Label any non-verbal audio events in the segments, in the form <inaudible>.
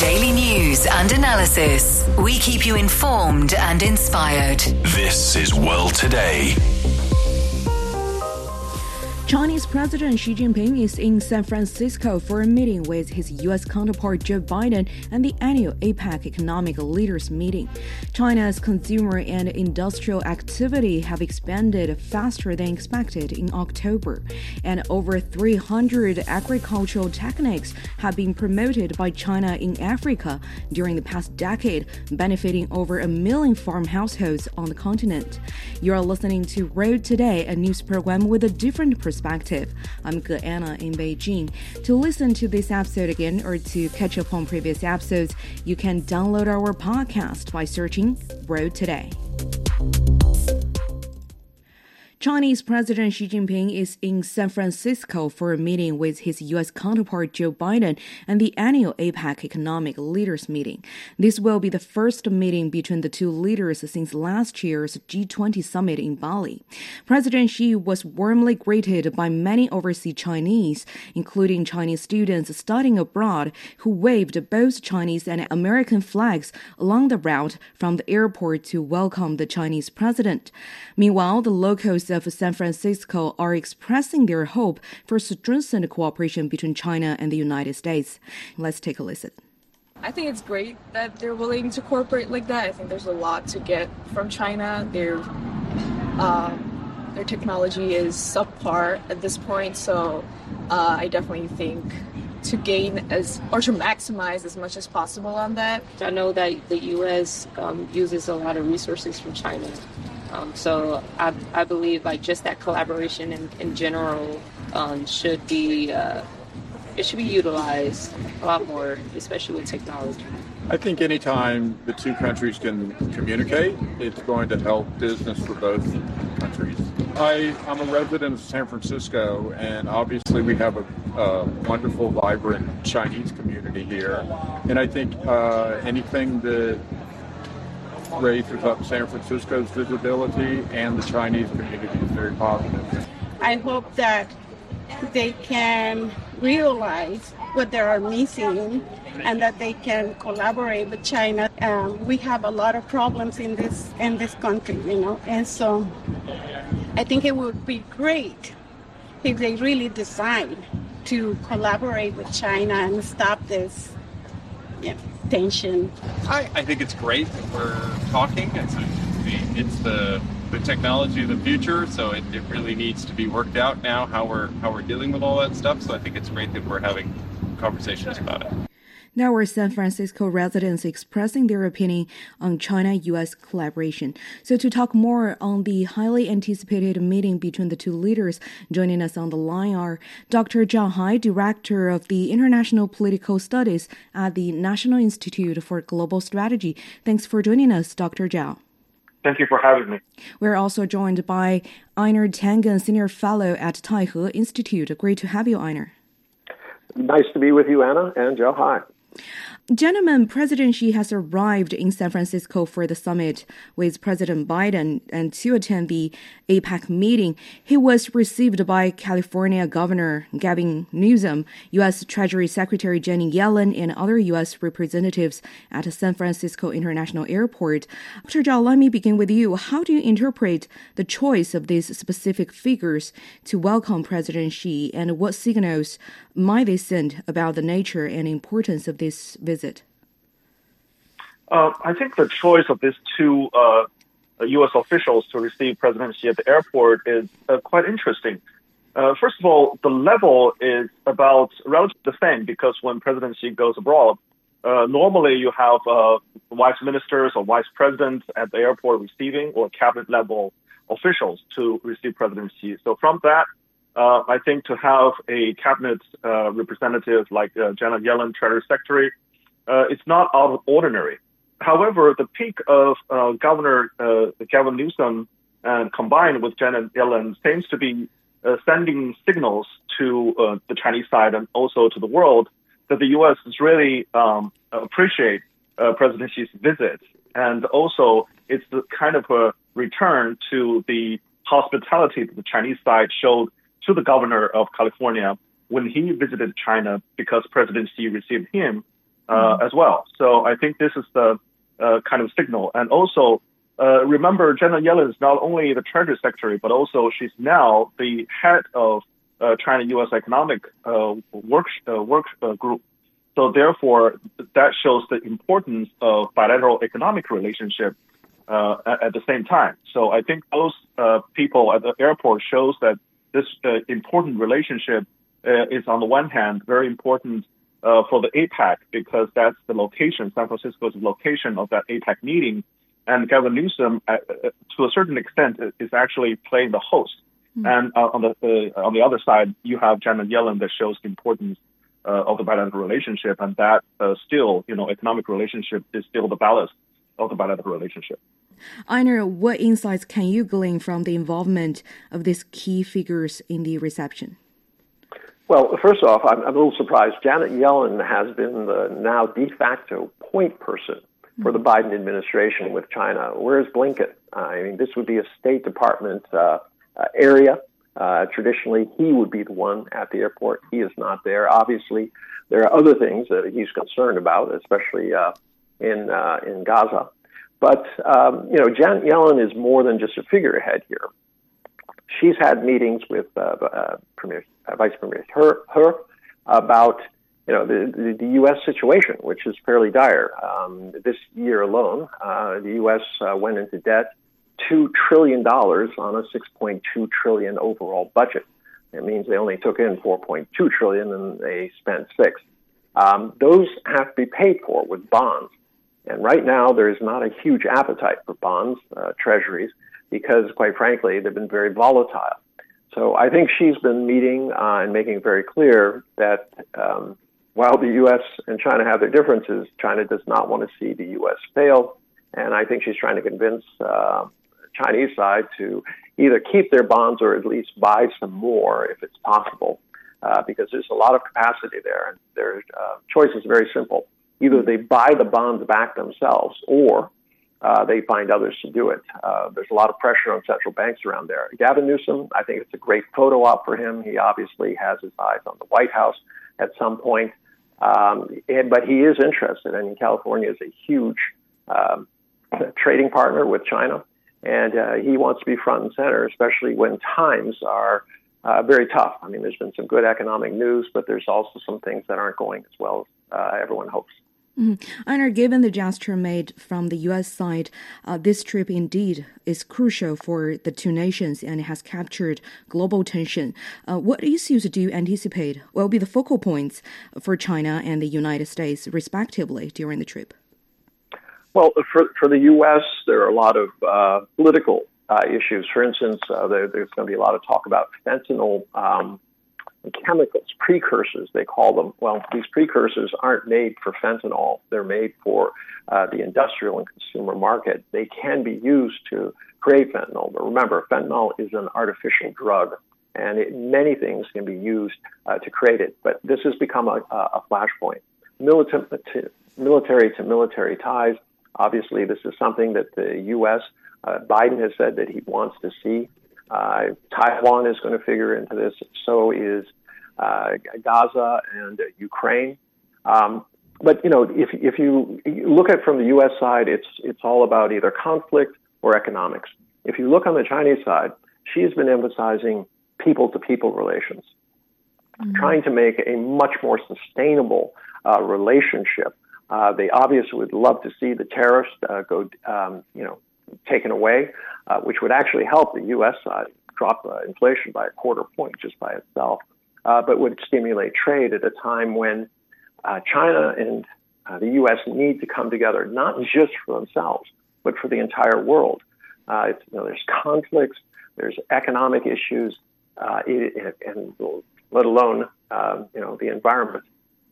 Daily news and analysis. We keep you informed and inspired. This is World Today. Chinese President Xi Jinping is in San Francisco for a meeting with his U.S. counterpart Joe Biden and the annual APEC Economic Leaders Meeting. China's consumer and industrial activity have expanded faster than expected in October, and over 300 agricultural techniques have been promoted by China in Africa during the past decade, benefiting over a million farm households on the continent. You are listening to World Today, a news program with a different perspective perspective. I'm Ge Anna in Beijing. To listen to this episode again or to catch up on previous episodes, you can download our podcast by searching World Today. Chinese President Xi Jinping is in San Francisco for a meeting with his U.S. counterpart Joe Biden and the annual APEC Economic Leaders Meeting. This will be the first meeting between the two leaders since last year's G20 summit in Bali. President Xi was warmly greeted by many overseas Chinese, including Chinese students studying abroad, who waved both Chinese and American flags along the route from the airport to welcome the Chinese president. Meanwhile, the locals of San Francisco are expressing their hope for strengthened cooperation between China and the United States. Let's take a listen. I think it's great that they're willing to cooperate like that. I think there's a lot to get from China. Their um, their technology is subpar at this point, so uh, I definitely think to gain as or to maximize as much as possible on that. I know that the U.S. Um, uses a lot of resources from China, um, so I, I believe like just that collaboration in, in general um, should be uh, it should be utilized a lot more, especially with technology. I think anytime the two countries can communicate, it's going to help business for both countries. I, I'm a resident of San Francisco, and obviously we have a, a wonderful, vibrant Chinese community here. And I think uh, anything that raises up San Francisco's visibility and the Chinese community is very positive. I hope that they can realize what they are missing and that they can collaborate with China. Um, we have a lot of problems in this in this country, you know, and so I think it would be great if they really decide to collaborate with China and stop this know, tension. I, I think it's great that we're talking. It's, the, it's the the technology of the future, so it, it really needs to be worked out now how we're how we're dealing with all that stuff. So I think it's great that we're having conversations about it. There were San Francisco residents expressing their opinion on China US collaboration. So, to talk more on the highly anticipated meeting between the two leaders, joining us on the line are Dr. Zhao Hai, Director of the International Political Studies at the National Institute for Global Strategy. Thanks for joining us, Dr. Zhao. Thank you for having me. We're also joined by Einar Tangen, Senior Fellow at Taihe Institute. Great to have you, Einar. Nice to be with you, Anna, and Zhao. Hi. Gentlemen, President Xi has arrived in San Francisco for the summit with President Biden and to attend the APEC meeting. He was received by California Governor Gavin Newsom, U.S. Treasury Secretary Janet Yellen, and other U.S. representatives at San Francisco International Airport. Dr. Zhao, let me begin with you. How do you interpret the choice of these specific figures to welcome President Xi, and what signals might they send about the nature and importance of this visit? Uh, I think the choice of these two uh, U.S. officials to receive President Xi at the airport is uh, quite interesting. Uh, first of all, the level is about relatively the same because when President Xi goes abroad, uh, normally you have uh, vice ministers or vice presidents at the airport receiving or cabinet level officials to receive President Xi. So from that, uh, I think to have a cabinet uh, representative like uh, Janet Yellen, Treasury Secretary, uh, it's not out of ordinary. However, the peak of uh, Governor uh, Gavin Newsom and combined with Janet Yellen seems to be sending signals to the Chinese side and also to the world that the U.S. is really um, appreciate President Xi's visit, and also it's the kind of a return to the hospitality that the Chinese side showed to the governor of California when he visited China because President Xi received him uh, mm-hmm. as well. So I think this is the uh, kind of signal. And also, uh, remember, Janet Yellen is not only the Treasury Secretary, but also she's now the head of China-U.S. Economic Work Work Group. So therefore, that shows the importance of bilateral economic relationship uh, at, at, the same time. So I think those uh, people at the airport shows that this uh, important relationship uh, is on the one hand very important uh, for the APEC because that's the location, San Francisco's location of that APEC meeting, and Gavin Newsom, uh, to a certain extent, is actually playing the host. Mm-hmm. And on the on the other side, you have Janet Yellen that shows the importance uh, of the bilateral relationship, and that uh, still, you know, economic relationship is still the ballast of the bilateral relationship. Einar, what insights can you glean from the involvement of these key figures in the reception? Well, first off, I'm, I'm a little surprised. Janet Yellen has been the now de facto point person for the Biden administration with China. Where's Blinken? Uh, I mean, this would be a State Department uh, uh, area. Uh, traditionally, he would be the one at the airport. He is not there. Obviously, there are other things that he's concerned about, especially uh, in uh, in Gaza. But um, you know, Janet Yellen is more than just a figurehead here. She's had meetings with uh, uh, Premier, uh, Vice Premier her, her about you know the, the, the U.S. situation, which is fairly dire. Um, this year alone, the U.S. went into debt two trillion dollars on a 6.2 trillion overall budget. It means they only took in 4.2 trillion and they spent six. Um, those have to be paid for with bonds, and right now there is not a huge appetite for bonds, uh, treasuries, because quite frankly they've been very volatile. So I think she's been meeting uh, and making very clear that um, while the U.S. and China have their differences, China does not want to see the U.S. fail. And I think she's trying to convince uh, Chinese side to either keep their bonds or at least buy some more if it's possible, uh, because there's a lot of capacity there. And their uh, choice is very simple: either they buy the bonds back themselves, or uh, they find others to do it. Uh, there's a lot of pressure on central banks around there. Gavin Newsom, I think it's a great photo op for him. He obviously has his eyes on the White House at some point, um, and, but he is interested. I mean, California is a huge um, trading partner with China and uh, he wants to be front and center, especially when times are uh, very tough. I mean, there's been some good economic news, but there's also some things that aren't going as well as uh, everyone hopes. Mm-hmm. Given the gesture made from the U.S. side, uh, this trip indeed is crucial for the two nations and has captured global attention. Uh, what issues do you anticipate will be the focal points for China and the United States, respectively, during the trip? Well, for, for the U.S., there are a lot of uh, political uh, issues. For instance, uh, there, there's going to be a lot of talk about fentanyl um, chemicals, precursors, they call them. Well, these precursors aren't made for fentanyl, they're made for uh, the industrial and consumer market. They can be used to create fentanyl, but remember, fentanyl is an artificial drug. And it, many things can be used uh, to create it, but this has become a, a flashpoint. Military to military, to military ties Obviously, this is something that the U.S. Uh, Biden has said that he wants to see. Uh, Taiwan is going to figure into this. So is uh, Gaza and Ukraine. Um, but you know, if if you look at from the U.S. side, it's it's all about either conflict or economics. If you look on the Chinese side, Xi's been emphasizing people-to-people relations, mm-hmm. trying to make a much more sustainable uh, relationship uh, they obviously would love to see the tariffs uh, go, um, you know, taken away, uh, which would actually help the U.S. side drop uh, inflation by a quarter point just by itself, uh, but would stimulate trade at a time when uh, China and the U.S. need to come together, not just for themselves, but for the entire world. you know, there's conflicts, there's economic issues, and let alone um, you know the environment.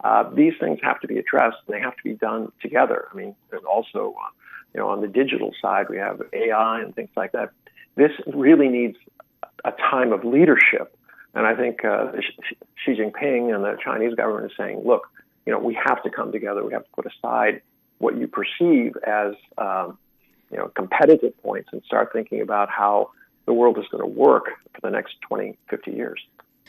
Uh, these things have to be addressed and they have to be done together. I mean, there's also, uh, you know, on the digital side, we have AI and things like that. This really needs a time of leadership. And I think uh, Xi Jinping and the Chinese government is saying, look, you know, we have to come together. We have to put aside what you perceive as, um, you know, competitive points and start thinking about how the world is going to work for the next 20, 50 years.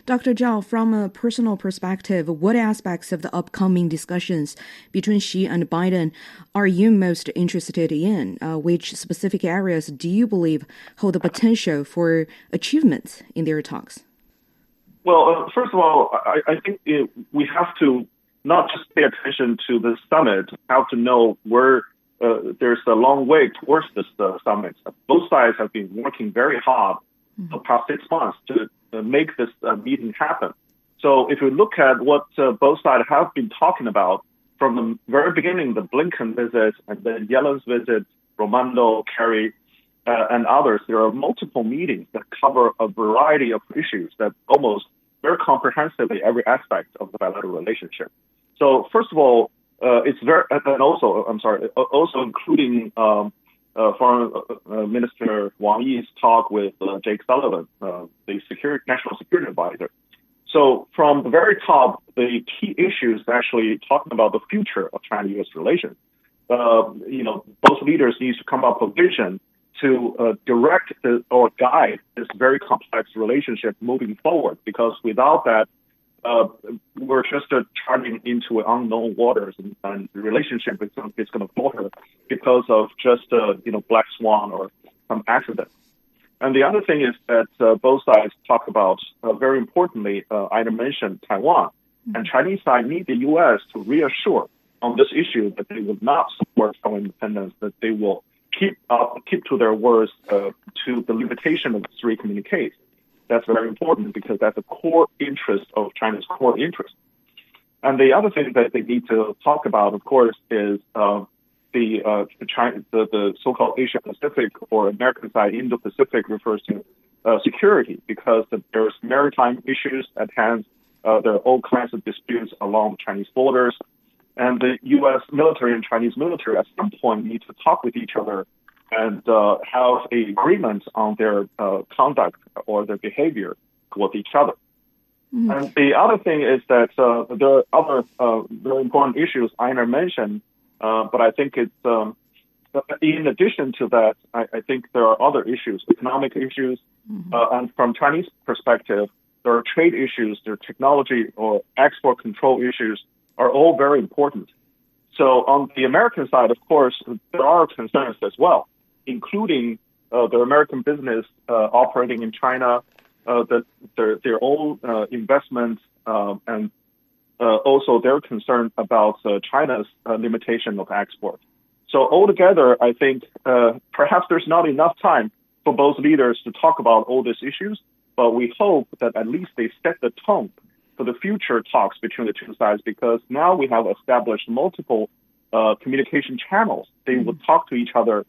Dr. Zhao, from a personal perspective, what aspects of the upcoming discussions between Xi and Biden are you most interested in? Uh, which specific areas do you believe hold the potential for achievements in their talks? Well, uh, first of all, I, I think it, we have to not just pay attention to the summit, have to know where uh, there's a long way towards this uh, summit. Both sides have been working very hard mm-hmm. the past six months to make this uh, meeting happen. So if you look at what uh, both sides have been talking about from the very beginning, the Blinken visit and then Yellen's visit, Raimondo, Kerry, uh, and others, there are multiple meetings that cover a variety of issues that almost very comprehensively every aspect of the bilateral relationship. So first of all, uh, it's very, and also, I'm sorry, also including um, uh, Foreign uh, Minister Wang Yi's talk with uh, Jake Sullivan, uh, the security, national security advisor. So from the very top, the key issues actually talking about the future of China-U.S. relations. Uh, you know, both leaders need to come up with a vision to uh, direct or guide this very complex relationship moving forward. Because without that, uh, we're just uh, charging into unknown waters, and, and the relationship is, is going to falter because of just uh, you know black swan or some accident. And the other thing is that uh, both sides talk about uh, very importantly. Uh, I mentioned Taiwan, and Chinese side need the U.S. to reassure on this issue that they will not support Taiwan independence, that they will keep up, keep to their words uh, to the limitation of three communiques. That's very important because that's a core interest of China's core interest. And the other thing that they need to talk about, of course, is uh, the, uh, the, China, the, the so-called Asia Pacific or American side Indo-Pacific refers to uh, security because there's maritime issues at hand. Uh, there are all kinds of disputes along Chinese borders. And the U.S. military and Chinese military at some point need to talk with each other and uh, have a agreement on their uh, conduct or their behavior with each other. Mm-hmm. And the other thing is that uh, there are other uh, very important issues Einar mentioned, uh, but I think it's um, in addition to that, I, I, think there are other issues, economic issues, mm-hmm. Uh, and from Chinese perspective, there are trade issues, there are technology or export control issues are all very important. So on the American side, of course, there are concerns as well including uh, the American business uh, operating in China, uh, the, their, their own uh, investments, um, and uh, also their concern about uh, China's limitation of export. So altogether, I think perhaps there's not enough time for both leaders to talk about all these issues, but we hope that at least they set the tone for the future talks between the two sides because now we have established multiple communication channels. They mm-hmm. would talk to each other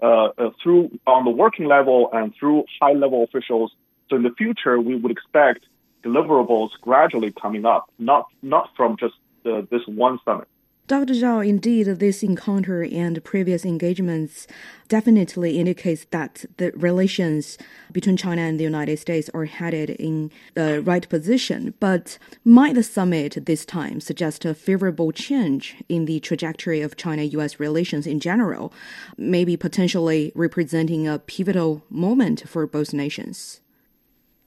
uh, uh, through on the working level and through high level officials. So in the future, we would expect deliverables gradually coming up, not not from just uh, this one summit. Dr. Zhao, indeed, this encounter and previous engagements definitely indicates that the relations between China and the United States are headed in the right position. But might the summit this time suggest a favorable change in the trajectory of China-U.S. relations in general, maybe potentially representing a pivotal moment for both nations?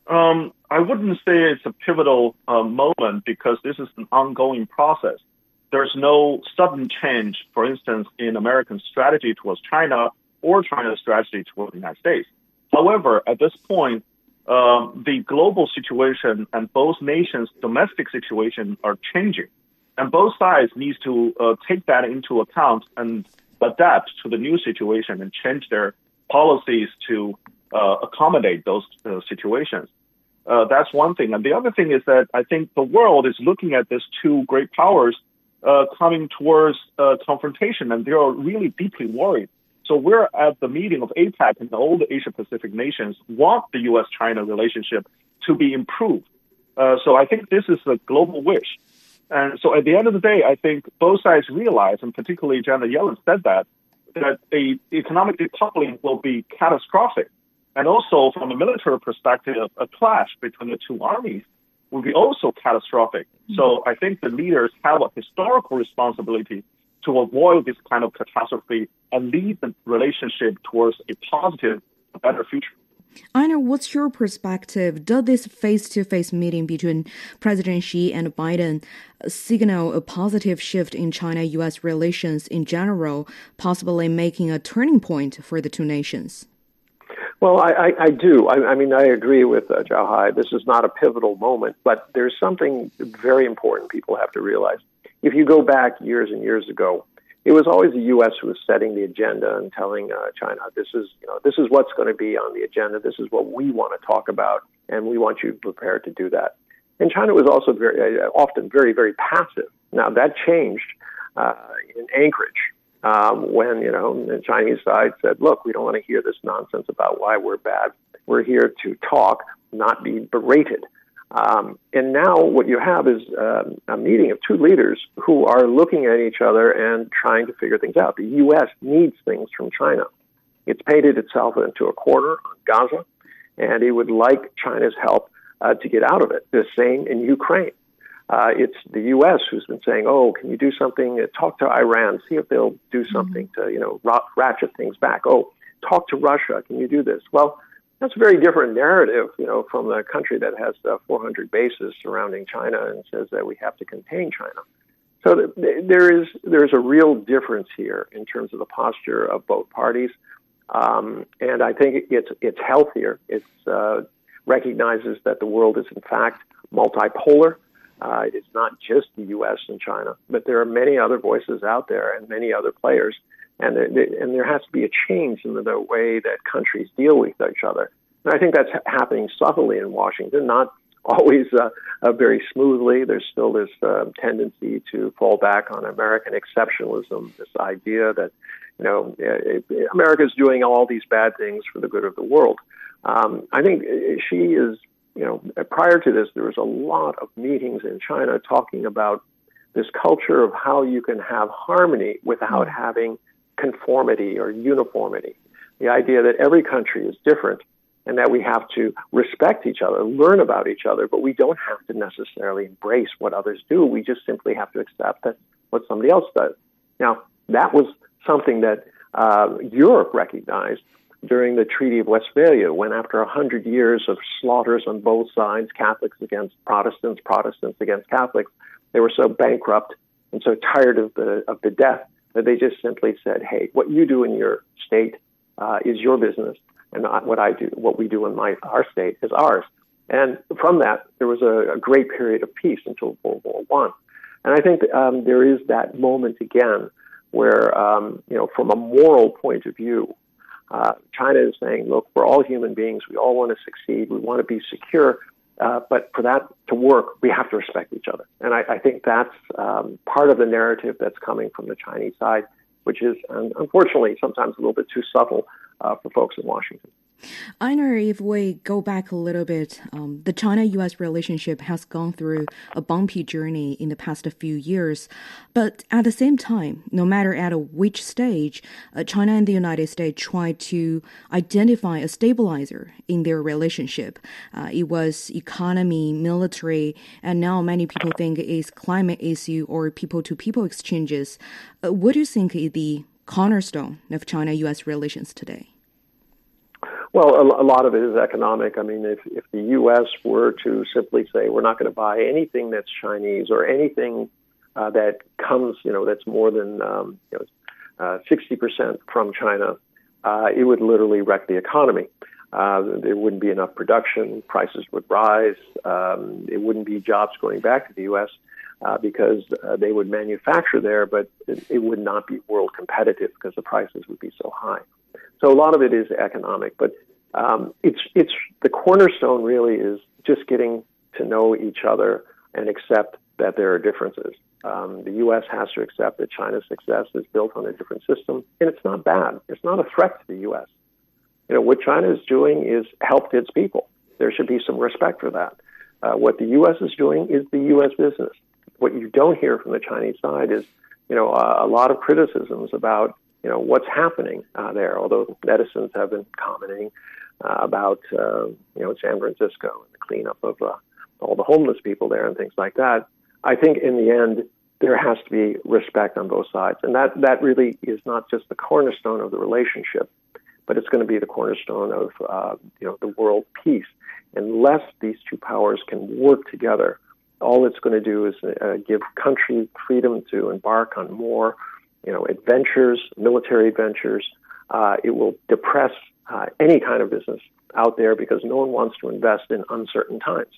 Um, I wouldn't say it's a pivotal uh, moment because this is an ongoing process there's no sudden change, for instance, in American strategy towards China or China's strategy towards the United States. However, at this point, um, the global situation and both nations' domestic situation are changing, and both sides need to uh, take that into account and adapt to the new situation and change their policies to uh, accommodate those uh, situations. Uh, that's one thing, and the other thing is that I think the world is looking at these two great powers uh, coming towards uh, confrontation, and they are really deeply worried. So we're at the meeting of APEC, and all the Asia Pacific nations want the U.S.-China relationship to be improved. Uh, so I think this is a global wish. And so at the end of the day, I think both sides realize, and particularly Janet Yellen said that, that a economic decoupling will be catastrophic. And also from a military perspective, a clash between the two armies will be also catastrophic. Mm-hmm. So I think the leaders have a historical responsibility to avoid this kind of catastrophe and lead the relationship towards a positive, better future. Einar, what's your perspective? Does this face to face meeting between President Xi and Biden signal a positive shift in China US relations in general, possibly making a turning point for the two nations? Well, I, I, I do. I, I, mean, I agree with uh, Zhao Hai. This is not a pivotal moment, but there's something very important people have to realize. If you go back years and years ago, it was always the U.S. who was setting the agenda and telling uh, China, "This is, you know, this is what's going to be on the agenda. This is what we want to talk about, and we want you prepared to do that." And China was also very uh, often very, very passive. Now that changed uh, in Anchorage um, when you know the Chinese side said, "Look, we don't want to hear this nonsense about why we're bad. We're here to talk, not be berated." Um, and now what you have is um, a meeting of two leaders who are looking at each other and trying to figure things out. The U.S. needs things from China. It's painted itself into a corner on Gaza, and it would like China's help uh, to get out of it. The same in Ukraine. Uh, it's the U.S. who's been saying, "Oh, can you do something? Uh, talk to Iran, see if they'll do mm-hmm. something mm-hmm. to, you know, ratchet things back. Oh, talk to Russia. Can you do this?" Well, that's a very different narrative, you know, from a country that has uh, 400 bases surrounding China and says that we have to contain China. So th- there is there's a real difference here in terms of the posture of both parties, um, and I think it's it's healthier. It uh, recognizes that the world is in fact multipolar. Uh, it's not just the U.S. and China, but there are many other voices out there and many other players, and there, and there has to be a change in the, the way that countries deal with each other. And I think that's happening subtly in Washington, not <laughs> always uh, uh, very smoothly. There's still this uh, tendency to fall back on American exceptionalism, this idea that you know America is doing all these bad things for the good of the world. Um, I think she is you know, prior to this, there was a lot of meetings in China talking about this culture of how you can have harmony without mm. having conformity or uniformity. The idea that every country is different and that we have to respect each other, learn about each other, but we don't have to necessarily embrace what others do. We just simply have to accept that what somebody else does. Now, that was something that uh, Europe recognized during the Treaty of Westphalia, when after a hundred years of slaughters on both sides, Catholics against Protestants, Protestants against Catholics, they were so bankrupt and so tired of the of the death that they just simply said, "Hey, what you do in your state uh, is your business, and not what I do. What we do in my our state is ours." And from that, there was a, a great period of peace until World War One. And I think um, there is that moment again where, um, you know, from a moral point of view, uh, China is saying, look, we're all human beings. We all want to succeed. We want to be secure. Uh, but for that to work, we have to respect each other. And I, I think that's um, part of the narrative that's coming from the Chinese side, which is unfortunately sometimes a little bit too subtle uh, for folks in Washington. Einar, if we go back a little bit, um, the China US relationship has gone through a bumpy journey in the past few years. But at the same time, no matter at which stage, uh, China and the United States tried to identify a stabilizer in their relationship. Uh, it was economy, military, and now many people think it's climate issue or people to people exchanges. Uh, what do you think is the cornerstone of China US relations today? Well, a, a, lot of it is economic. I mean, if, if the U.S. were to simply say we're not going to buy anything that's Chinese or anything uh, that comes, you know, that's more than um, you know, uh, 60% from China, uh, it would literally wreck the economy. Uh, there wouldn't be enough production, prices would rise, um, it wouldn't be jobs going back to the U.S. Uh, because uh, they would manufacture there, but it, it would not be world competitive because the prices would be so high. So a lot of it is economic, but um, it's it's the cornerstone really is just getting to know each other and accept that there are differences. Um, the U.S. has to accept that China's success is built on a different system, and it's not bad. It's not a threat to the U.S. You know what China is doing is helped its people. There should be some respect for that. Uh, what the U.S. is doing is the U.S. business. What you don't hear from the Chinese side is, you know, a, a lot of criticisms about you know what's happening uh, there. Although netizens have been commenting uh, about uh, you know San Francisco and the cleanup of uh, all the homeless people there and things like that, I think in the end there has to be respect on both sides, and that that really is not just the cornerstone of the relationship, but it's going to be the cornerstone of uh, you know the world peace. Unless these two powers can work together, all it's going to do is uh, give country freedom to embark on more you know adventures, military adventures. Uh, it will depress uh, any kind of business out there because no one wants to invest in uncertain times.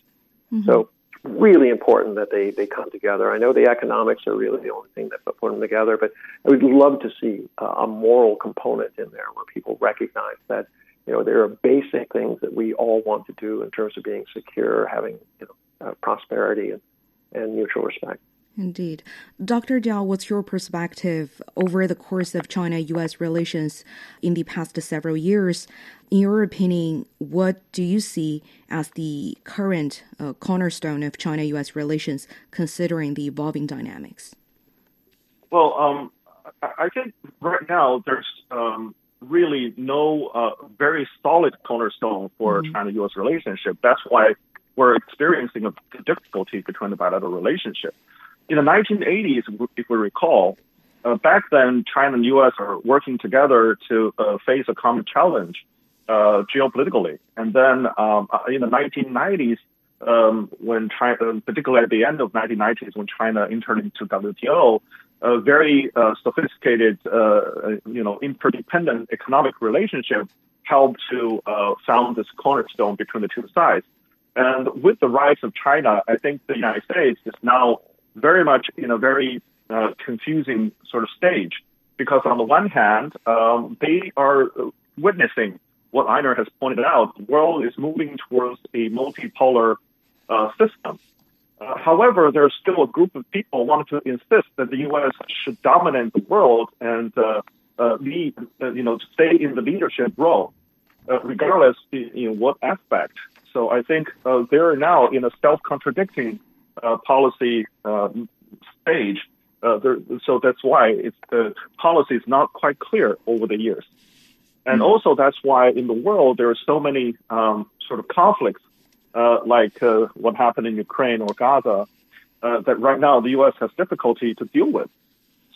Mm-hmm. So really important that they, they come together. I know the economics are really the only thing that put them together, but I would love to see uh, a moral component in there where people recognize that you know there are basic things that we all want to do in terms of being secure, having you know uh, prosperity and, and mutual respect. Indeed. Dr. Zhao, what's your perspective over the course of China US relations in the past several years? In your opinion, what do you see as the current uh, cornerstone of China US relations considering the evolving dynamics? Well, um, I think right now there's um, really no uh, very solid cornerstone for mm-hmm. China US relationship. That's why we're experiencing a difficulty between the bilateral relationship in the 1980s, if we recall, uh, back then China and U.S. are working together to uh, face a common challenge uh, geopolitically. And then um, uh, in the 1990s, um, when China, particularly at the end of 1990s, when China entered into WTO, a very uh, sophisticated, uh, you know, interdependent economic relationship helped to found this cornerstone between the two sides. And with the rise of China, I think the United States is now very much in a very uh, confusing sort of stage because on the one hand, um, they are witnessing what Einar has pointed out. The world is moving towards a multipolar uh, system. Uh, however, there's still a group of people wanting to insist that the U.S. should dominate the world and uh, uh, lead, uh, you know, stay in the leadership role, regardless, in what aspect. So I think they're now in a self-contradicting uh, policy um, stage. Uh, there, so that's why it's, the policy is not quite clear over the years. And mm-hmm. also that's why in the world there are so many um, sort of conflicts, uh, like uh, what happened in Ukraine or Gaza, uh, that right now the U.S. has difficulty to deal with.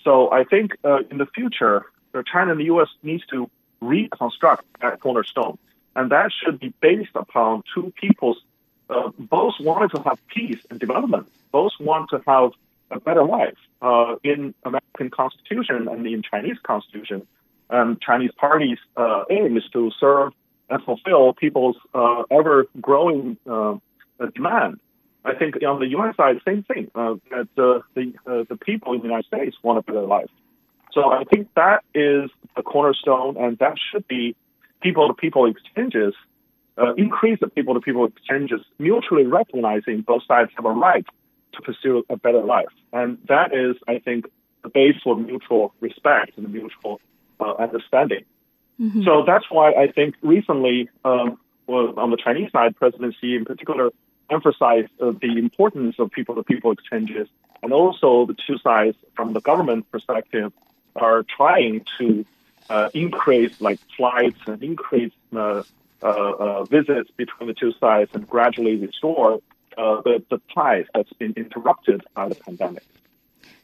So I think uh, in the future, China and the U.S. needs to reconstruct that cornerstone, and that should be based upon two people's uh, both wanted to have peace and development. Both want to have a better life uh, in American Constitution and in Chinese Constitution. And Chinese parties' uh, aim is to serve and fulfill people's uh, ever-growing uh, demand. I think on the U.S. side, same thing. Uh, that the the people in the United States want a better life. So I think that is the cornerstone, and that should be people-to-people exchanges uh, increase the people-to-people exchanges, mutually recognizing both sides have a right to pursue a better life. And that is, I think, the base for mutual respect and mutual uh, understanding. Mm-hmm. So that's why I think recently, um, well, on the Chinese side, President Xi in particular emphasized uh, the importance of people-to-people exchanges, and also the two sides, from the government perspective, are trying to uh, increase like flights and increase uh, visits between the two sides and gradually restore uh, the, the ties that's been interrupted by the pandemic.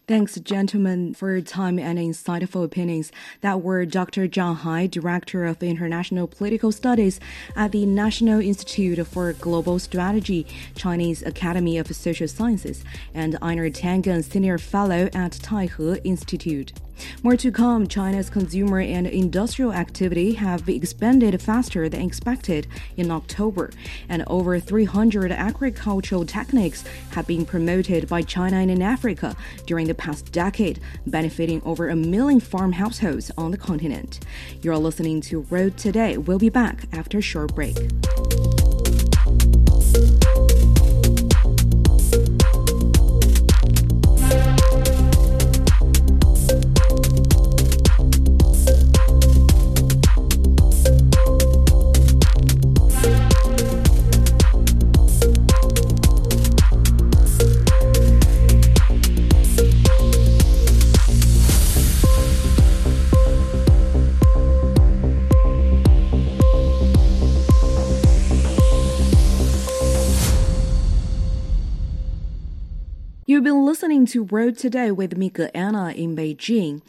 Thanks, gentlemen, for your time and insightful opinions. That were Dr. Zhao Hai, Director of International Political Studies at the National Institute for Global Strategy, Chinese Academy of Social Sciences, and Einar Tangen, Senior Fellow at Taihe Institute. More to come, China's consumer and industrial activity have expanded faster than expected in October, and over 300 agricultural techniques have been promoted by China and in Africa during the past decade, benefiting over a million farm households on the continent. You're listening to World Today. We'll be back after a short break. You've been listening to World Today with Mika Anna in Beijing.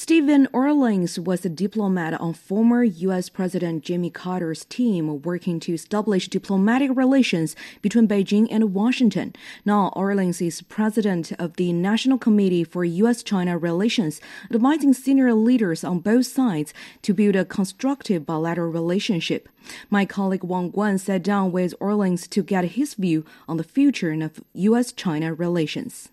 Stephen Orlins was a diplomat on former U.S. President Jimmy Carter's team working to establish diplomatic relations between Beijing and Washington. Now, Orlins is president of the National Committee for U.S. China Relations, advising senior leaders on both sides to build a constructive bilateral relationship. My colleague Wang Guan sat down with Orlins to get his view on the future of U.S. China relations.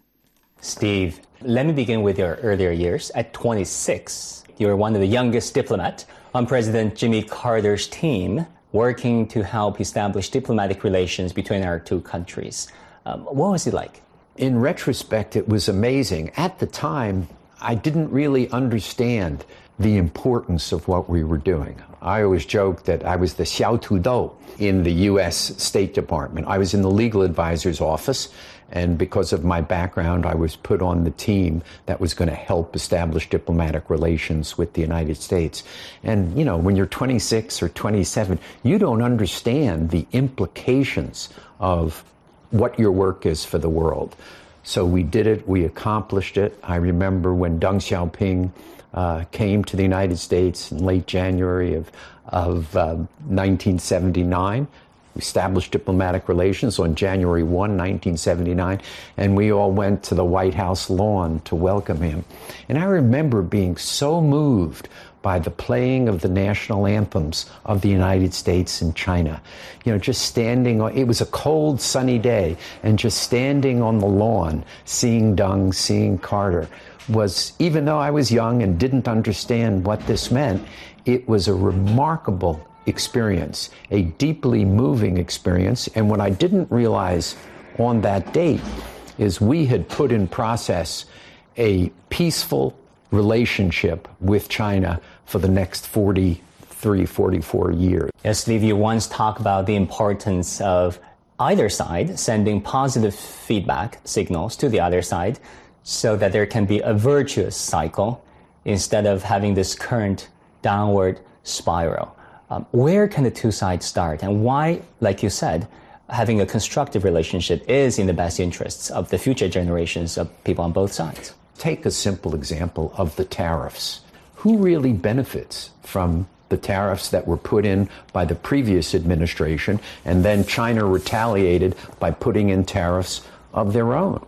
Steve, let me begin with your earlier years. At 26, you were one of the youngest diplomats on President Jimmy Carter's team working to help establish diplomatic relations between our two countries. Um, what was it like? In retrospect, it was amazing. At the time, I didn't really understand the importance of what we were doing. I always joke that I was the Xiao Tudou in the U.S. State Department. I was in the legal advisor's office, and because of my background, I was put on the team that was going to help establish diplomatic relations with the United States. And, you know, when you're 26 or 27, you don't understand the implications of what your work is for the world. So we did it, we accomplished it. I remember when Deng Xiaoping uh, came to the United States in late January of, of uh, 1979. Established diplomatic relations on January 1, 1979, and we all went to the White House lawn to welcome him. And I remember being so moved by the playing of the national anthems of the United States and China. You know, just standing on, it was a cold, sunny day, and just standing on the lawn, seeing Deng, seeing Carter, was, even though I was young and didn't understand what this meant, it was a remarkable experience, a deeply moving experience. And what I didn't realize on that date is we had put in process a peaceful relationship with China for the next 43, 44 years. Yes, Steve, you once talked about the importance of either side sending positive feedback signals to the other side so that there can be a virtuous cycle instead of having this current downward spiral. Um, where can the two sides start and why, like you said, having a constructive relationship is in the best interests of the future generations of people on both sides? Take a simple example of the tariffs. Who really benefits from the tariffs that were put in by the previous administration and then China retaliated by putting in tariffs of their own?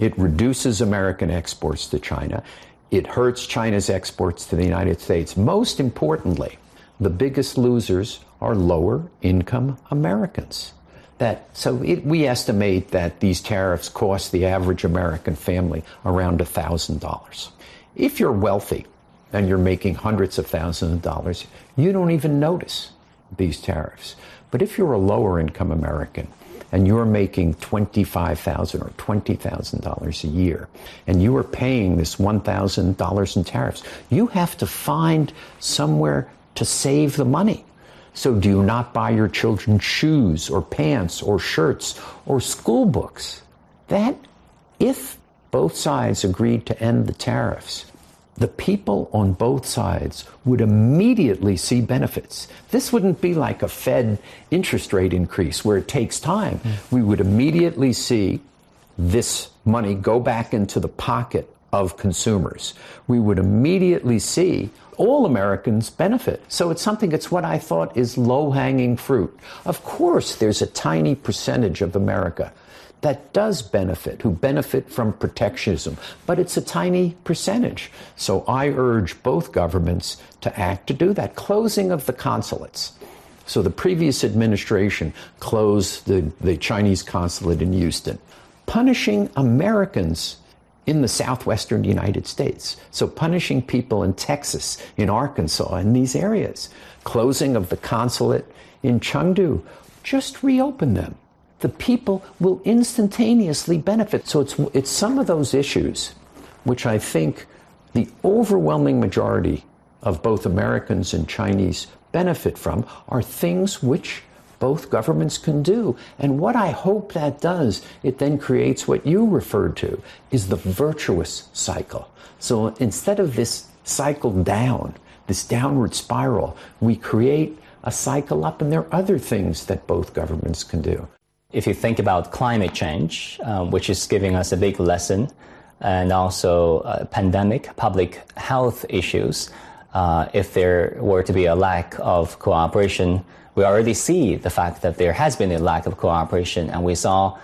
It reduces American exports to China. It hurts China's exports to the United States. Most importantly, the biggest losers are lower income Americans. That, so it, we estimate that these tariffs cost the average American family around $1,000. If you're wealthy and you're making hundreds of thousands of dollars, you don't even notice these tariffs. But if you're a lower income American and you're making 25,000 or $20,000 a year and you are paying this $1,000 in tariffs, you have to find somewhere to save the money. So do you not buy your children shoes or pants or shirts or school books? That, if both sides agreed to end the tariffs, the people on both sides would immediately see benefits. This wouldn't be like a Fed interest rate increase where it takes time. Mm. We would immediately see this money go back into the pocket of consumers. We would immediately see all Americans benefit. So it's something, it's what I thought is low hanging fruit. Of course, there's a tiny percentage of America that does benefit, who benefit from protectionism, but it's a tiny percentage. So I urge both governments to act to do that. Closing of the consulates. So the previous administration closed the, the Chinese consulate in Houston, punishing Americans in the southwestern United States. So punishing people in Texas, in Arkansas, in these areas. Closing of the consulate in Chengdu. Just reopen them. The people will instantaneously benefit. So it's, it's some of those issues which I think the overwhelming majority of both Americans and Chinese benefit from are things which both governments can do. And what I hope that does, it then creates what you referred to, is the virtuous cycle. So instead of this cycle down, this downward spiral, we create a cycle up, and there are other things that both governments can do. If you think about climate change, um, which is giving us a big lesson, and also uh, pandemic, public health issues, uh, if there were to be a lack of cooperation, we already see the fact that there has been a lack of cooperation, and we saw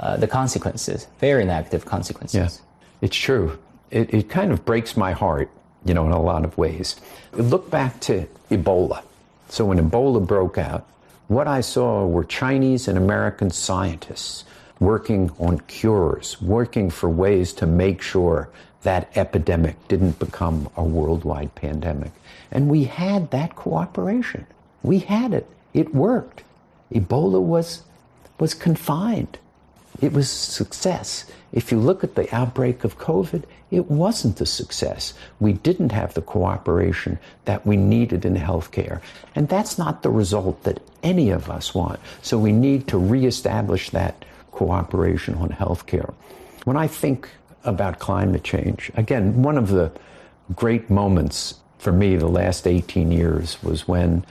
uh, the consequences, very negative consequences. Yeah, it's true. It, it kind of breaks my heart, you know, in a lot of ways. Look back to Ebola. So when Ebola broke out, what I saw were Chinese and American scientists working on cures, working for ways to make sure that epidemic didn't become a worldwide pandemic. And we had that cooperation. We had it. It worked. Ebola was, was confined. It was success. If you look at the outbreak of COVID, it wasn't a success. We didn't have the cooperation that we needed in healthcare. And that's not the result that any of us want. So we need to reestablish that cooperation on healthcare. When I think about climate change, again, one of the great moments for me the last 18 years was when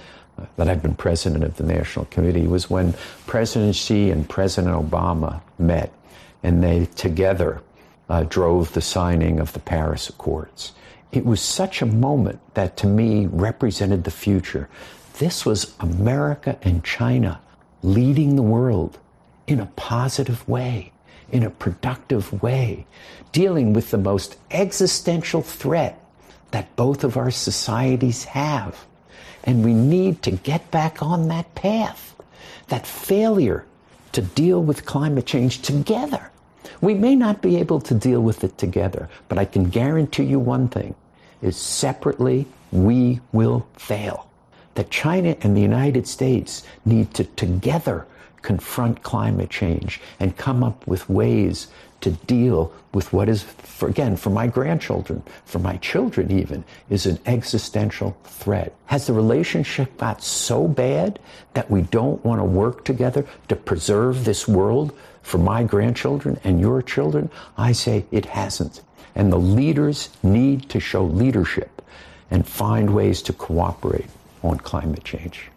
that I've been president of the National Committee was when President Xi and President Obama met and they together uh, drove the signing of the Paris Accords. It was such a moment that to me represented the future. This was America and China leading the world in a positive way, in a productive way, dealing with the most existential threat that both of our societies have. And we need to get back on that path. That failure to deal with climate change together. We may not be able to deal with it together, but I can guarantee you one thing is separately we will fail. That China and the United States need to together confront climate change and come up with ways to deal with what is, for, again, for my grandchildren, for my children even, is an existential threat. Has the relationship got so bad that we don't want to work together to preserve this world for my grandchildren and your children? I say it hasn't. And the leaders need to show leadership and find ways to cooperate on climate change.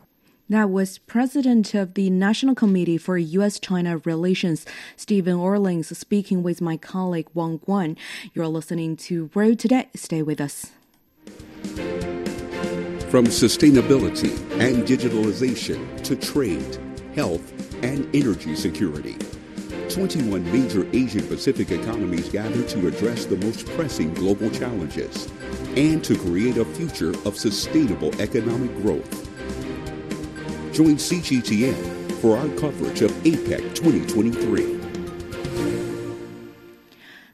That was President of the National Committee for U.S. China Relations, Stephen Orlins, speaking with my colleague Wang Guan. You're listening to World Today. Stay with us. From sustainability and digitalization to trade, health, and energy security. 21 major Asian Pacific economies gather to address the most pressing global challenges and to create a future of sustainable economic growth. Join CGTN for our coverage of APEC 2023.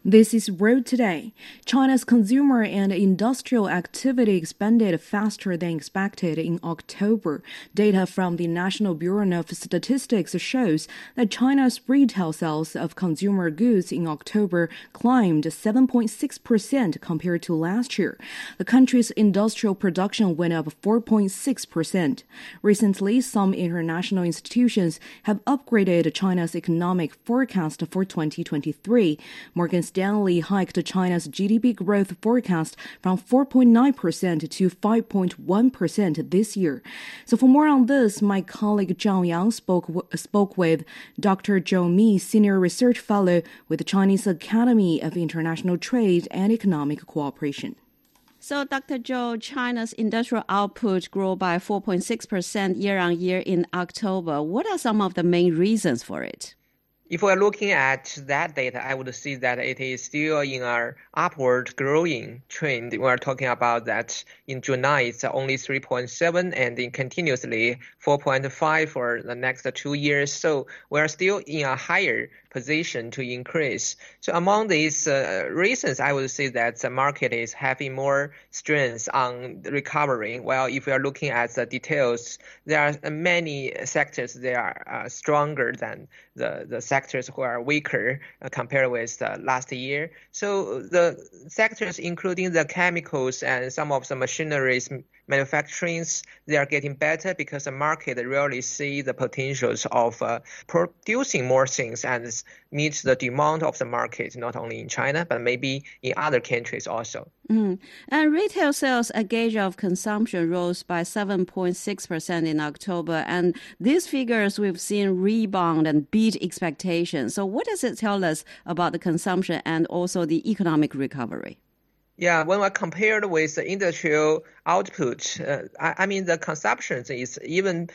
This is World Today. China's consumer and industrial activity expanded faster than expected in October. Data from the National Bureau of Statistics shows that China's retail sales of consumer goods in October climbed 7.6% compared to last year. The country's industrial production went up 4.6%. Recently, some international institutions have upgraded China's economic forecast for 2023. Morgan Stanley hiked China's GDP growth forecast from 4.9% to 5.1% this year. So, for more on this, my colleague Zhang Yang spoke, spoke with Dr. Zhou Mi, Senior Research Fellow with the Chinese Academy of International Trade and Economic Cooperation. So, Dr. Zhou, China's industrial output grew by 4.6% year on year in October. What are some of the main reasons for it? If we're looking at that data, I would see that it is still in our upward growing trend. We're talking about that in July, it's only 3.7 and then continuously 4.5 for the next two years. So we're still in a higher position to increase. So among these uh, reasons, I would say that the market is having more strength on recovering. While if we are looking at the details, there are many sectors that are uh, stronger than the, the sectors who are weaker uh, compared with last year. So the sectors including the chemicals and some of the machineries manufacturing, they are getting better because the market really see the potentials of uh, producing more things and meet the demand of the market, not only in China, but maybe in other countries also. Mm. And retail sales a gauge of consumption rose by 7.6% in October. And these figures we've seen rebound and beat expectations. So, what does it tell us about the consumption and also the economic recovery? Yeah, when I compared with the industrial output, uh, I, I, mean the consumption is even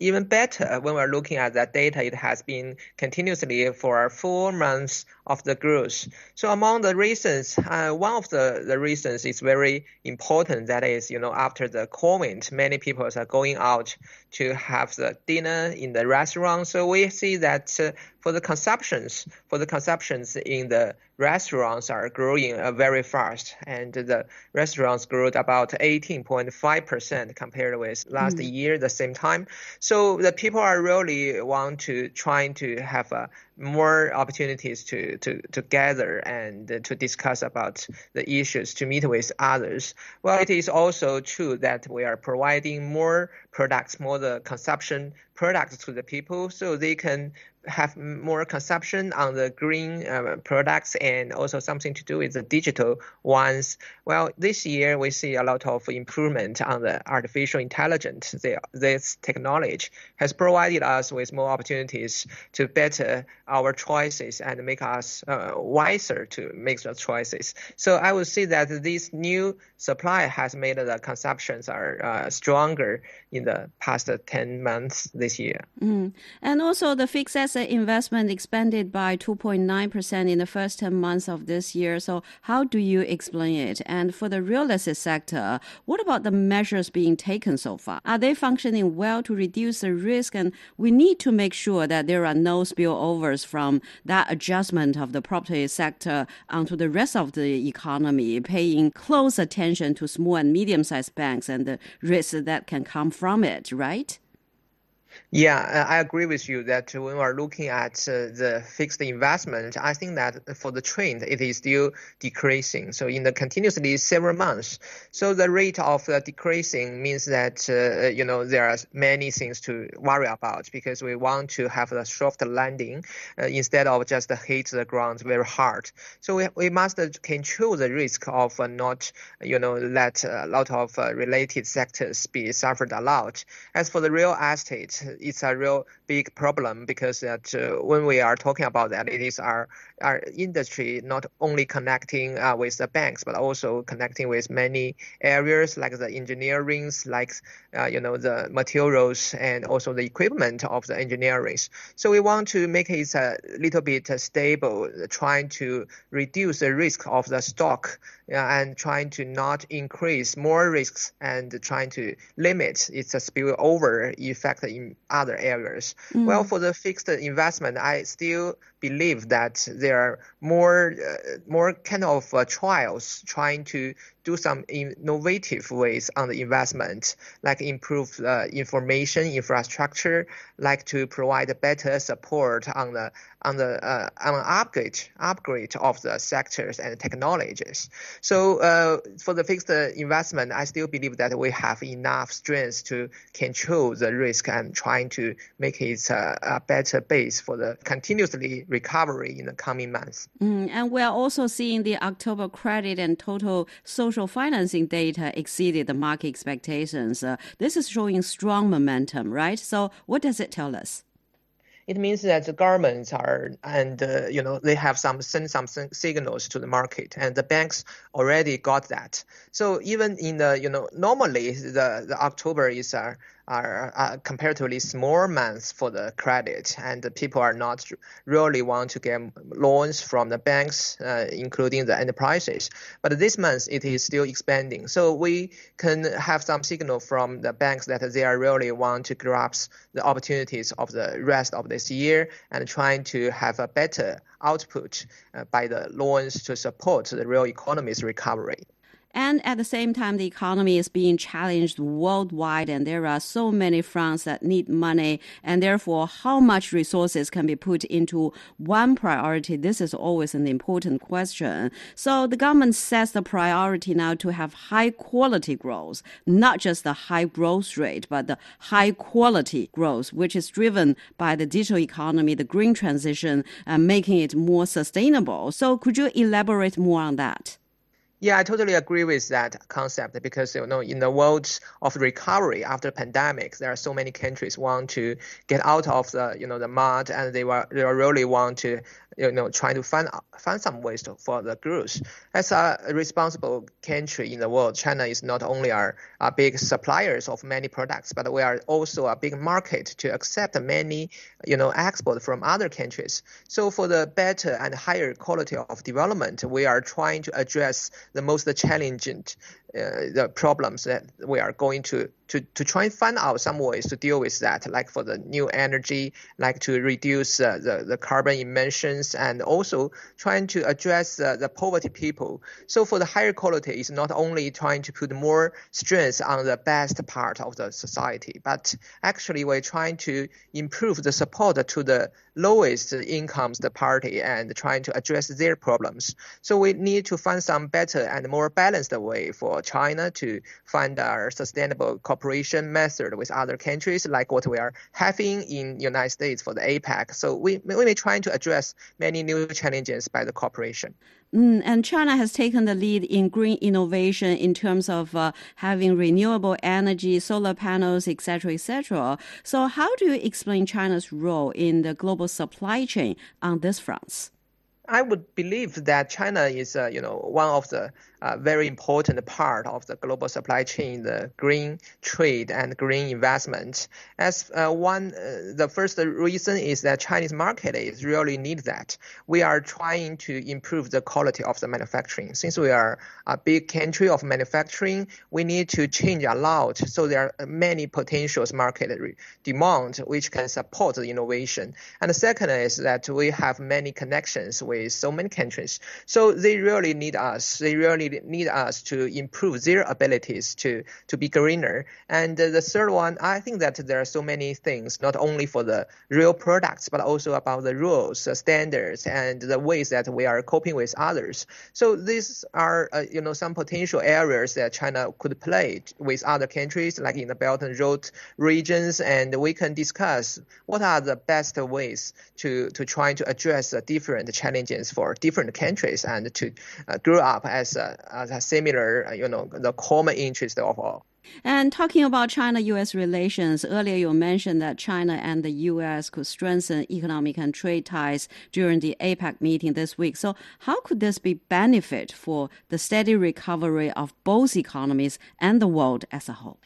even better when we're looking at that data. It has been continuously for four months of the growth. So among the reasons, uh, one of the, the reasons is very important. That is, you know, after the COVID, many people are going out to have the dinner in the restaurant. So we see that uh, for the consumptions, for the consumptions in the restaurants are growing uh, very fast, and the restaurants grew about 18.5% compared with last mm. year the same time. So the people are really want to trying to have a more opportunities to, to, to gather and to discuss about the issues to meet with others. Well, it is also true that we are providing more products, more the consumption products to the people so they can have more consumption on the green uh, products and also something to do with the digital ones. Well, this year we see a lot of improvement on the artificial intelligence. The, this technology has provided us with more opportunities to better our choices and make us uh, wiser to make the choices. So I would say that this new supply has made the consumptions are uh, stronger in the past 10 months this year. Mm. And also the fixed asset investment expanded by 2.9% in the first 10 months of this year. So how do you explain it? And for the real estate sector, what about the measures being taken so far? Are they functioning well to reduce the risk? And we need to make sure that there are no spillovers from that adjustment of the property sector onto the rest of the economy, paying close attention to small and medium sized banks and the risks that can come from it, right? Yeah, I agree with you that when we're looking at uh, the fixed investment, I think that for the trend, it is still decreasing. So in the continuously several months, so the rate of the decreasing means that, uh, you know, there are many things to worry about because we want to have a soft landing uh, instead of just hit the ground very hard. So we, we must control the risk of not, you know, let a lot of related sectors be suffered a lot. As for the real estate, it's a real big problem because that uh, when we are talking about that, it is our our industry not only connecting uh, with the banks but also connecting with many areas like the engineering, like uh, you know the materials and also the equipment of the engineering. So we want to make it a little bit stable, trying to reduce the risk of the stock and trying to not increase more risks and trying to limit its spillover effect in other areas. Mm. Well, for the fixed investment, I still believe that there are more uh, more kind of uh, trials trying to do some innovative ways on the investment, like improve uh, information infrastructure, like to provide better support on the on the uh, on upgrade upgrade of the sectors and technologies. So uh, for the fixed investment, I still believe that we have enough strength to control the risk and trying to make it a, a better base for the continuously recovery in the coming months. Mm, and we are also seeing the October credit and total social financing data exceeded the market expectations. Uh, this is showing strong momentum, right? So what does it tell us? it means that the governments are and uh, you know they have some send some signals to the market and the banks already got that so even in the you know normally the the october is a are uh, comparatively small months for the credit, and people are not really want to get loans from the banks, uh, including the enterprises. But this month it is still expanding, so we can have some signal from the banks that they are really want to grasp the opportunities of the rest of this year and trying to have a better output uh, by the loans to support the real economy's recovery. And at the same time, the economy is being challenged worldwide, and there are so many fronts that need money. And therefore, how much resources can be put into one priority? This is always an important question. So the government sets the priority now to have high quality growth, not just the high growth rate, but the high quality growth, which is driven by the digital economy, the green transition, and making it more sustainable. So could you elaborate more on that? Yeah, I totally agree with that concept because you know in the world of recovery after pandemic, there are so many countries want to get out of the you know the mud and they were they really want to you know trying to find find some ways to, for the growth. As a responsible country in the world, China is not only our, our big suppliers of many products, but we are also a big market to accept many you know export from other countries. So for the better and higher quality of development, we are trying to address the most challenging uh, the problems that we are going to, to, to try and find out some ways to deal with that, like for the new energy, like to reduce uh, the, the carbon emissions and also trying to address uh, the poverty people. So for the higher quality, it's not only trying to put more strength on the best part of the society, but actually we're trying to improve the support to the lowest incomes the party and trying to address their problems. So we need to find some better and more balanced way for China to find our sustainable cooperation method with other countries, like what we are having in United States for the APEC. So we we may trying to address many new challenges by the cooperation. Mm, and China has taken the lead in green innovation in terms of uh, having renewable energy, solar panels, etc., etc. So, how do you explain China's role in the global supply chain on this front? I would believe that China is, uh, you know, one of the uh, very important part of the global supply chain, the green trade and green investment. As uh, one, uh, the first reason is that Chinese market is really need that. We are trying to improve the quality of the manufacturing. Since we are a big country of manufacturing, we need to change a lot. So there are many potentials market demand which can support the innovation. And the second is that we have many connections with so many countries. So they really need us. They really need us to improve their abilities to, to be greener. And the third one, I think that there are so many things, not only for the real products, but also about the rules, standards, and the ways that we are coping with others. So these are, uh, you know, some potential areas that China could play with other countries, like in the Belt and Road regions, and we can discuss what are the best ways to, to try to address the different challenges for different countries and to uh, grow up as a, uh, similar, uh, you know, the common interest of all. And talking about China US relations, earlier you mentioned that China and the US could strengthen economic and trade ties during the APEC meeting this week. So, how could this be benefit for the steady recovery of both economies and the world as a whole?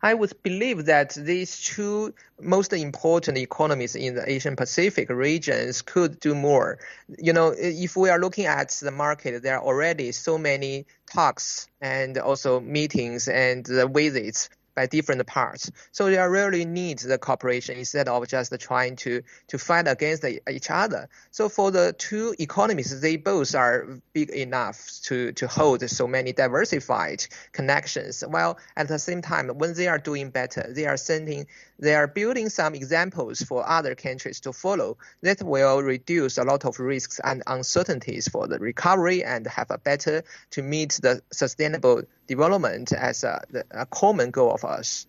I would believe that these two most important economies in the Asian Pacific regions could do more. You know, if we are looking at the market, there are already so many talks and also meetings and visits by different parts. So they really need the cooperation instead of just trying to, to fight against each other. So for the two economies, they both are big enough to, to hold so many diversified connections. While at the same time, when they are doing better, they are sending, they are building some examples for other countries to follow that will reduce a lot of risks and uncertainties for the recovery and have a better to meet the sustainable development as a, a common goal of us.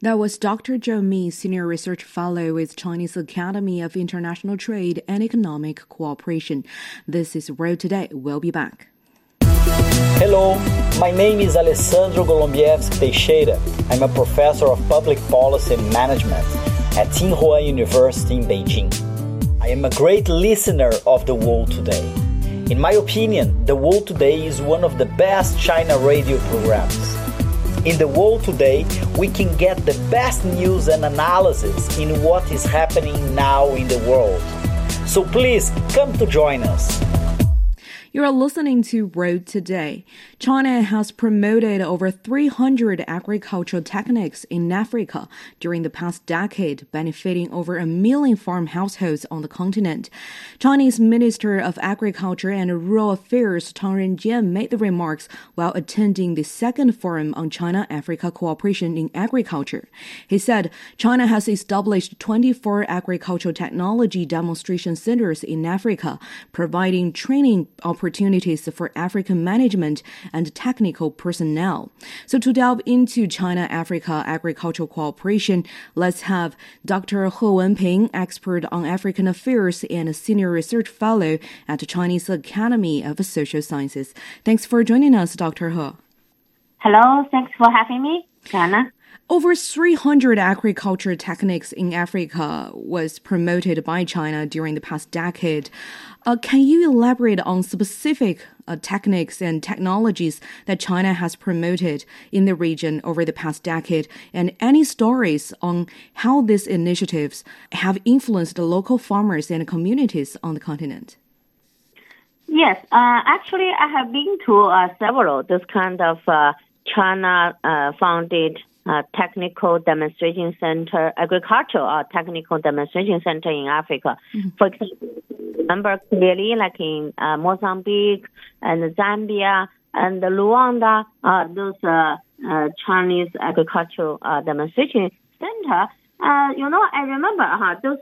That was Dr. Zhou Mi, Senior Research Fellow with Chinese Academy of International Trade and Economic Cooperation. This is World Today. We'll be back. Hello, my name is Alessandro Golombiewski Teixeira. I'm a professor of public policy and management at Tsinghua University in Beijing. I am a great listener of the world today. In my opinion, The World Today is one of the best China radio programs. In The World Today, we can get the best news and analysis in what is happening now in the world. So please come to join us. You are listening to World Today. China has promoted over 300 agricultural techniques in Africa during the past decade, benefiting over a million farm households on the continent. Chinese Minister of Agriculture and Rural Affairs Tang Renjian made the remarks while attending the second forum on China-Africa cooperation in agriculture. He said China has established 24 agricultural technology demonstration centers in Africa, providing training opportunities for African management and technical personnel. So to delve into China-Africa agricultural cooperation, let's have Dr. He Wenping, expert on African affairs and senior research fellow at the Chinese Academy of Social Sciences. Thanks for joining us, Dr. He. Hello, thanks for having me, Jana. Over 300 agriculture techniques in Africa was promoted by China during the past decade. Uh, can you elaborate on specific uh, techniques and technologies that China has promoted in the region over the past decade, and any stories on how these initiatives have influenced the local farmers and communities on the continent? Yes, uh, actually, I have been to uh, several this kind of uh, China uh, technical demonstration center, agricultural uh, technical demonstration center in Africa. Mm-hmm. For example, remember clearly, like in uh, Mozambique and Zambia and Luanda, uh, those uh, uh, Chinese agricultural demonstration center. you know, I remember uh, those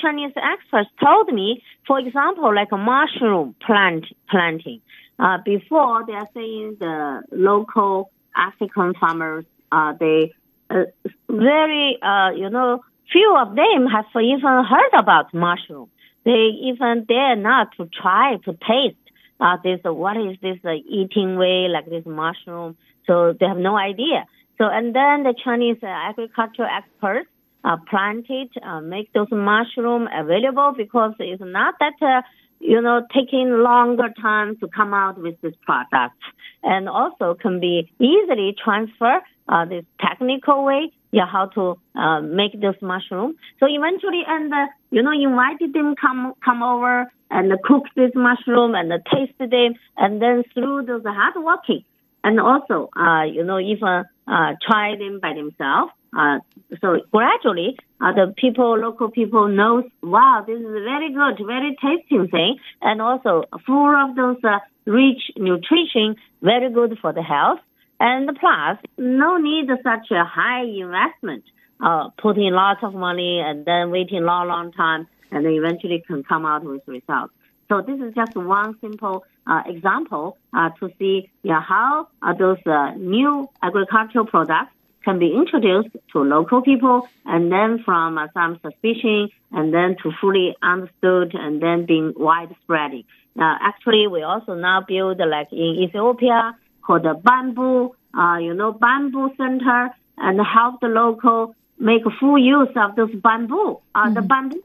Chinese experts told me, for example, like a mushroom plant planting. Uh before they are saying the local African farmers uh, they uh, very uh, you know few of them have even heard about mushroom. They even dare not to try to taste uh, this. What is this uh, eating way like this mushroom? So they have no idea. So and then the Chinese uh, agricultural experts uh, planted, uh, make those mushroom available because it's not that uh, you know, taking longer time to come out with this product and also can be easily transfer uh, this technical way, yeah, how to uh, make this mushroom. So eventually, and uh, you know, invited them come come over and cook this mushroom and taste them, and then through those hard working, and also, uh, you know, even uh, try them by themselves. Uh, so gradually, uh, the people, local people knows, wow, this is a very good, very tasty thing, and also full of those uh, rich nutrition, very good for the health. And plus, no need such a high investment, uh, putting lots of money and then waiting long, long time, and then eventually can come out with results. So this is just one simple uh, example uh, to see yeah, how uh, those uh, new agricultural products can be introduced to local people and then from uh, some suspicion and then to fully understood and then being widespread. Uh, actually, we also now build like in Ethiopia called the bamboo, uh, you know, bamboo center and help the local make full use of this bamboo. Uh, mm-hmm. The bamboo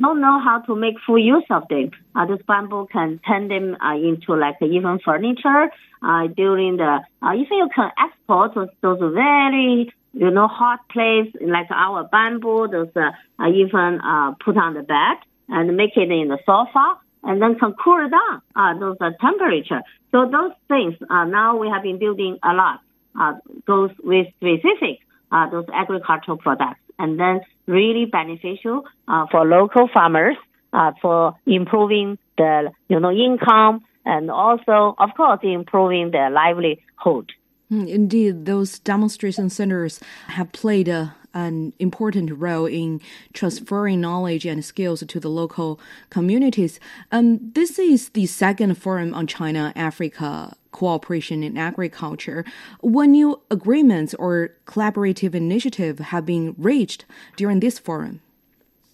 don't know how to make full use of them. Uh, this bamboo can turn them uh, into like even furniture. Uh, during the uh, if you can export those, those very you know hot place like our bamboo, those uh, uh, even uh, put on the bed and make it in the sofa and then can cool down uh, those uh, temperature. So those things uh, now we have been building a lot. Uh, those with specific uh, those agricultural products and then really beneficial uh, for local farmers uh, for improving the you know income and also of course improving their livelihood. Hmm, indeed, those demonstration centers have played a, an important role in transferring knowledge and skills to the local communities. Um, this is the second forum on China Africa cooperation in agriculture. What new agreements or collaborative initiative have been reached during this forum?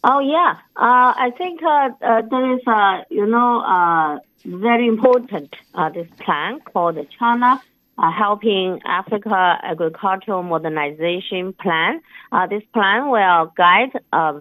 Oh yeah, uh, I think uh, uh, there is a you know uh, very important uh, this plan called the China uh, Helping Africa Agricultural Modernization Plan. this plan will guide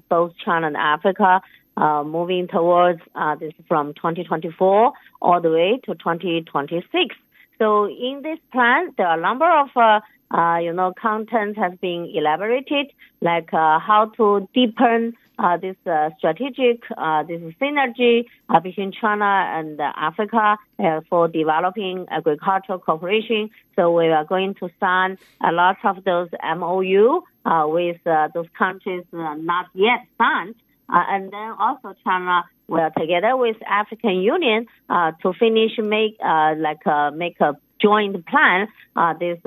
both China and Africa moving towards this from 2024 all the way to 2026. So in this plan, there are a number of uh, uh, you know, content has been elaborated, like uh, how to deepen uh, this uh, strategic, uh, this synergy uh, between China and Africa uh, for developing agricultural cooperation. So we are going to sign a lot of those MOU uh, with those countries not yet signed. and then also China will together with African Union uh to finish make uh like uh make a joint plan. Uh this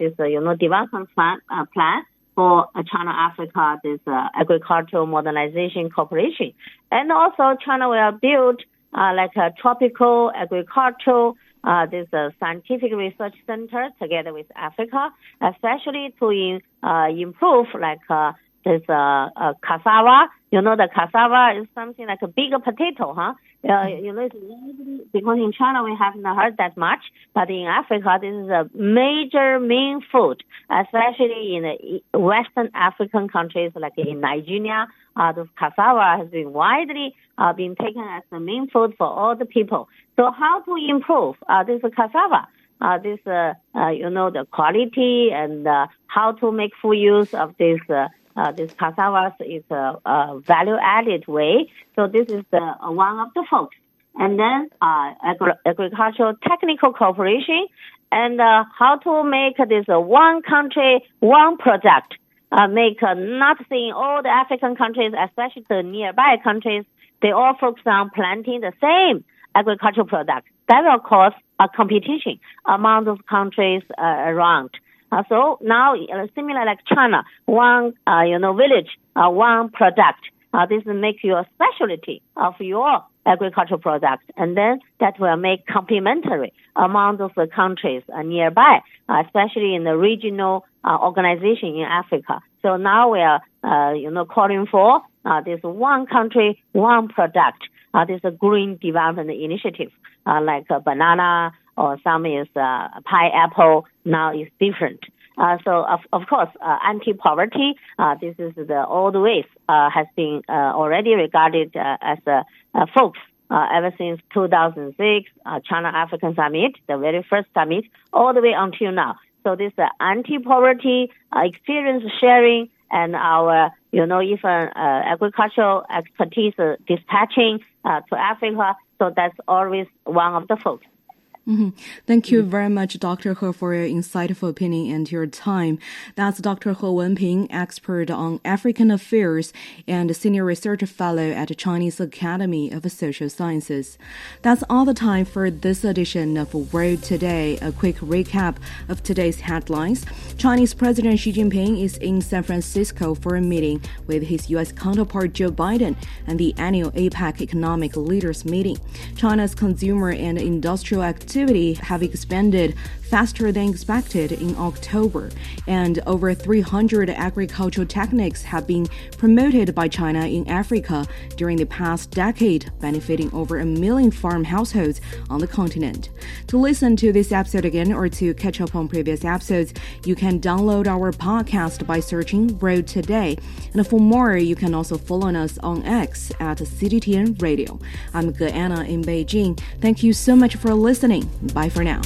this uh you know development plan plan for China Africa, this uh, agricultural modernization cooperation. And also China will build uh, like a tropical agricultural uh, this uh, scientific research center together with Africa, especially to in, uh, improve like this uh, uh, cassava. You know, the cassava is something like a bigger potato, huh? Uh, you know, because in China we haven't heard that much, but in Africa this is a major main food, especially in Western African countries like in Nigeria. Uh, the cassava has been widely uh, been taken as the main food for all the people. So how to improve uh, this cassava? Uh, this, uh, uh, you know, the quality and uh, how to make full use of this uh, uh, this cassava is a, a, value added way. So this is the, uh, one of the focus. And then uh, agri- agricultural technical cooperation and uh, how to make this one country, one product. Uh, make uh, not seeing all the African countries, especially the nearby countries, they all focus on planting the same agricultural product. That will cause a competition among those countries around. Uh, so now, uh, similar like China, one uh, you know village, uh, one product. Uh, this make you a specialty of your agricultural product, and then that will make complementary among those countries uh, nearby, uh, especially in the regional uh, organization in Africa. So now we are, uh, you know, calling for uh, this one country, one product. Uh, this green development initiative, uh, like banana, or some is uh, pineapple. Now is different. Uh, so of, of course, uh, anti-poverty, uh, this is the old ways, uh, has been uh, already regarded uh, as a, a focus ever since 2006 China African Summit, the very first summit, all the way until now. So this anti-poverty experience sharing and our, you know, even agricultural expertise dispatching to Africa. So that's always one of the focus. Mm-hmm. Thank you very much, Dr. He, for your insightful opinion and your time. That's Dr. He Wenping, expert on African affairs and senior research fellow at the Chinese Academy of Social Sciences. That's all the time for this edition of World Today. A quick recap of today's headlines. Chinese President Xi Jinping is in San Francisco for a meeting with his U.S. counterpart Joe Biden and the annual APEC Economic Leaders Meeting. China's consumer and industrial activity have expanded faster than expected in October, and over 300 agricultural techniques have been promoted by China in Africa during the past decade, benefiting over a million farm households on the continent. To listen to this episode again or to catch up on previous episodes, you can download our podcast by searching World Today. And for more, you can also follow us on X at CGTN Radio. I'm Ge Anna in Beijing. Thank you so much for listening. Bye for now.